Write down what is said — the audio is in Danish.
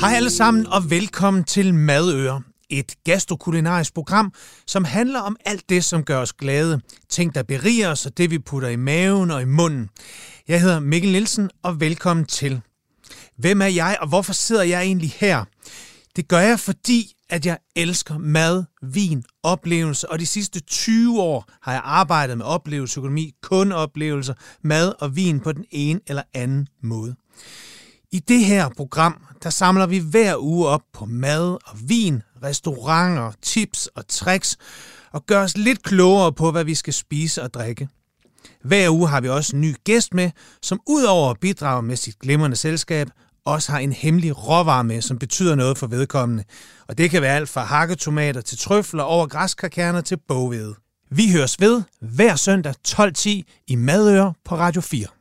Hej alle sammen og velkommen til Madøer. Et gastrokulinarisk program, som handler om alt det, som gør os glade. Ting, der beriger os, og det vi putter i maven og i munden. Jeg hedder Mikkel Nielsen, og velkommen til. Hvem er jeg, og hvorfor sidder jeg egentlig her? Det gør jeg, fordi at jeg elsker mad, vin, oplevelse, og de sidste 20 år har jeg arbejdet med oplevelseøkonomi, kun oplevelser, mad og vin på den ene eller anden måde. I det her program, der samler vi hver uge op på mad og vin, restauranter, tips og tricks, og gør os lidt klogere på, hvad vi skal spise og drikke. Hver uge har vi også en ny gæst med, som udover at bidrage med sit glimrende selskab, også har en hemmelig råvare med, som betyder noget for vedkommende. Og det kan være alt fra hakketomater til trøfler over græskarkerner til bogvede. Vi høres ved hver søndag 12.10 i Madøre på Radio 4.